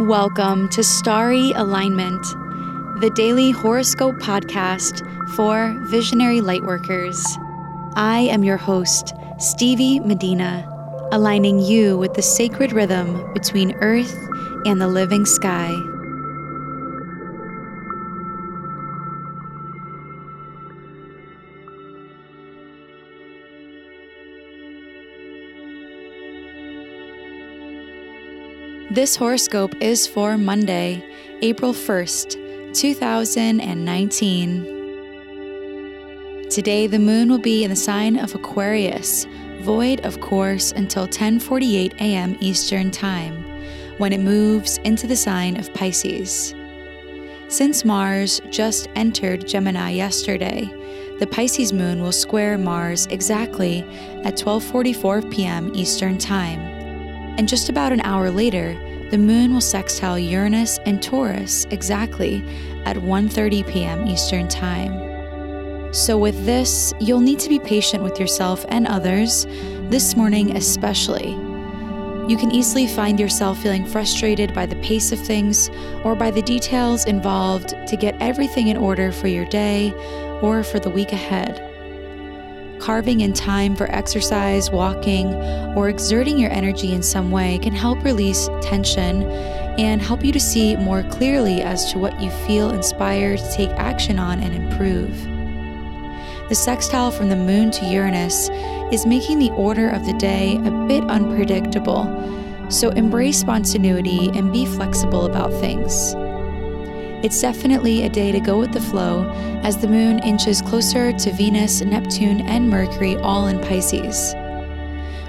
Welcome to Starry Alignment, the daily horoscope podcast for visionary lightworkers. I am your host, Stevie Medina, aligning you with the sacred rhythm between earth and the living sky. This horoscope is for Monday, April 1st, 2019. Today the moon will be in the sign of Aquarius, void of course until 10:48 a.m. Eastern Time, when it moves into the sign of Pisces. Since Mars just entered Gemini yesterday, the Pisces moon will square Mars exactly at 12:44 p.m. Eastern Time and just about an hour later, the moon will sextile Uranus and Taurus exactly at 1:30 p.m. Eastern Time. So with this, you'll need to be patient with yourself and others, this morning especially. You can easily find yourself feeling frustrated by the pace of things or by the details involved to get everything in order for your day or for the week ahead carving in time for exercise, walking, or exerting your energy in some way can help release tension and help you to see more clearly as to what you feel inspired to take action on and improve. The sextile from the moon to Uranus is making the order of the day a bit unpredictable, so embrace spontaneity and be flexible about things. It's definitely a day to go with the flow as the moon inches closer to Venus, Neptune, and Mercury, all in Pisces.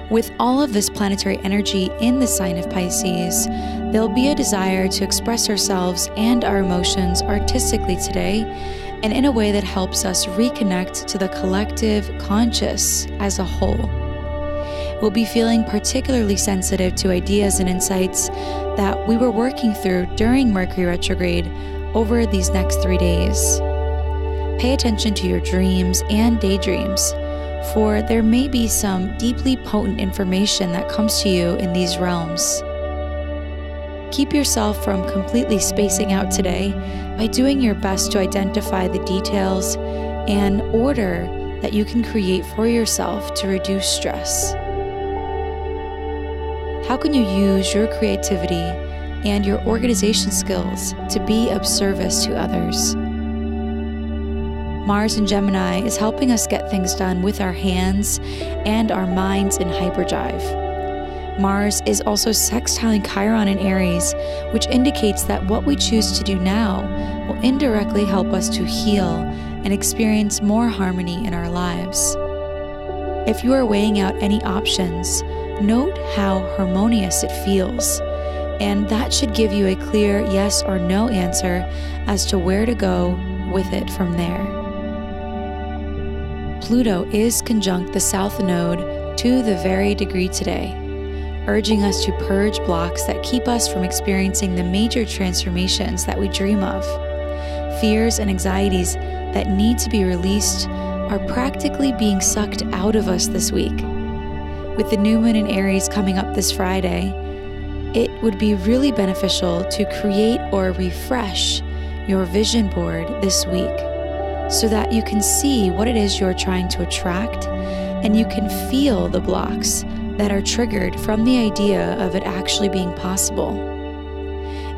With all of this planetary energy in the sign of Pisces, there'll be a desire to express ourselves and our emotions artistically today and in a way that helps us reconnect to the collective conscious as a whole. We'll be feeling particularly sensitive to ideas and insights that we were working through during Mercury retrograde over these next three days. Pay attention to your dreams and daydreams, for there may be some deeply potent information that comes to you in these realms. Keep yourself from completely spacing out today by doing your best to identify the details and order that you can create for yourself to reduce stress. How can you use your creativity and your organization skills to be of service to others. Mars in Gemini is helping us get things done with our hands and our minds in hyperdrive. Mars is also sextiling Chiron in Aries, which indicates that what we choose to do now will indirectly help us to heal and experience more harmony in our lives. If you are weighing out any options, note how harmonious it feels and that should give you a clear yes or no answer as to where to go with it from there. Pluto is conjunct the South Node to the very degree today, urging us to purge blocks that keep us from experiencing the major transformations that we dream of. Fears and anxieties that need to be released are practically being sucked out of us this week. With the new moon in Aries coming up this Friday, it would be really beneficial to create or refresh your vision board this week so that you can see what it is you're trying to attract and you can feel the blocks that are triggered from the idea of it actually being possible.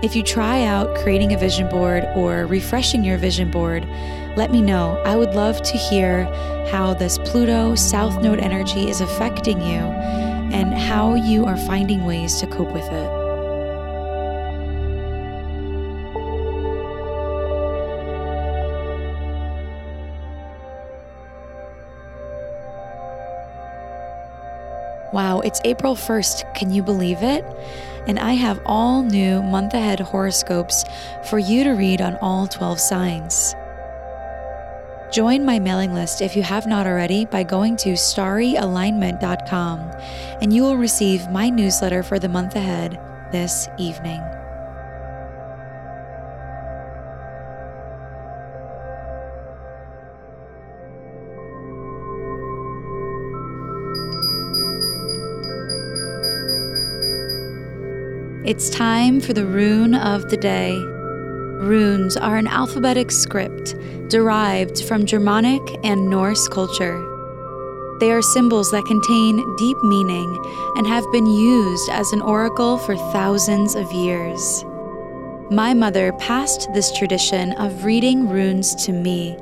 If you try out creating a vision board or refreshing your vision board, let me know. I would love to hear how this Pluto South Node energy is affecting you and how you are finding ways to cope with it. Wow, it's April 1st. Can you believe it? And I have all new month ahead horoscopes for you to read on all 12 signs. Join my mailing list if you have not already by going to starryalignment.com, and you will receive my newsletter for the month ahead this evening. It's time for the rune of the day. Runes are an alphabetic script derived from Germanic and Norse culture. They are symbols that contain deep meaning and have been used as an oracle for thousands of years. My mother passed this tradition of reading runes to me,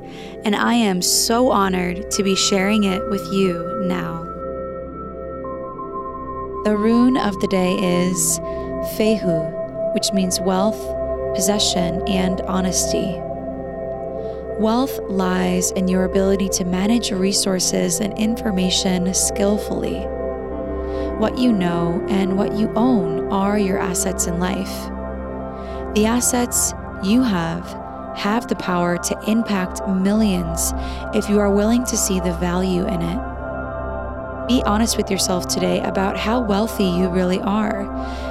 and I am so honored to be sharing it with you now. The rune of the day is Fehu, which means wealth, possession, and honesty. Wealth lies in your ability to manage resources and information skillfully. What you know and what you own are your assets in life. The assets you have have the power to impact millions if you are willing to see the value in it. Be honest with yourself today about how wealthy you really are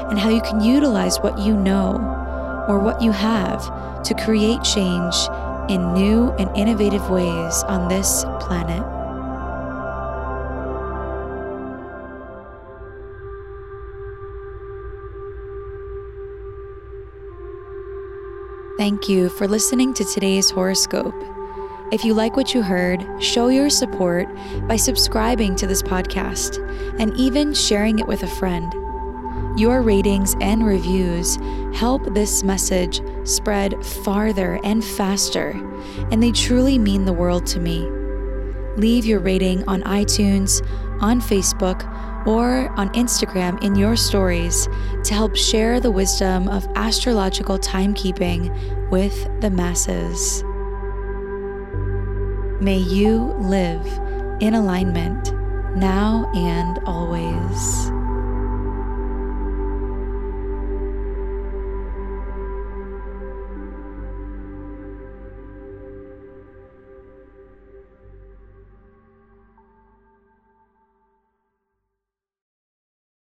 and how you can utilize what you know or what you have to create change in new and innovative ways on this planet. Thank you for listening to today's horoscope. If you like what you heard, show your support by subscribing to this podcast and even sharing it with a friend. Your ratings and reviews help this message spread farther and faster, and they truly mean the world to me. Leave your rating on iTunes, on Facebook, or on Instagram in your stories to help share the wisdom of astrological timekeeping with the masses. May you live in alignment now and always.